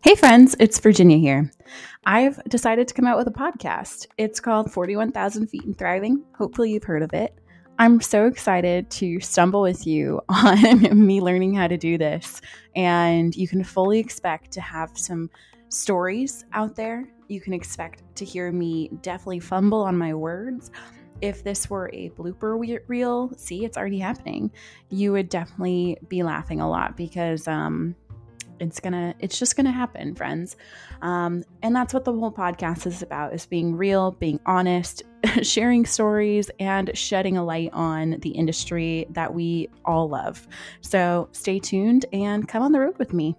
Hey, friends, it's Virginia here. I've decided to come out with a podcast. It's called 41,000 Feet and Thriving. Hopefully, you've heard of it. I'm so excited to stumble with you on me learning how to do this. And you can fully expect to have some stories out there. You can expect to hear me definitely fumble on my words. If this were a blooper reel, see, it's already happening. You would definitely be laughing a lot because, um, it's gonna it's just gonna happen friends. Um, and that's what the whole podcast is about is being real being honest sharing stories and shedding a light on the industry that we all love. So stay tuned and come on the road with me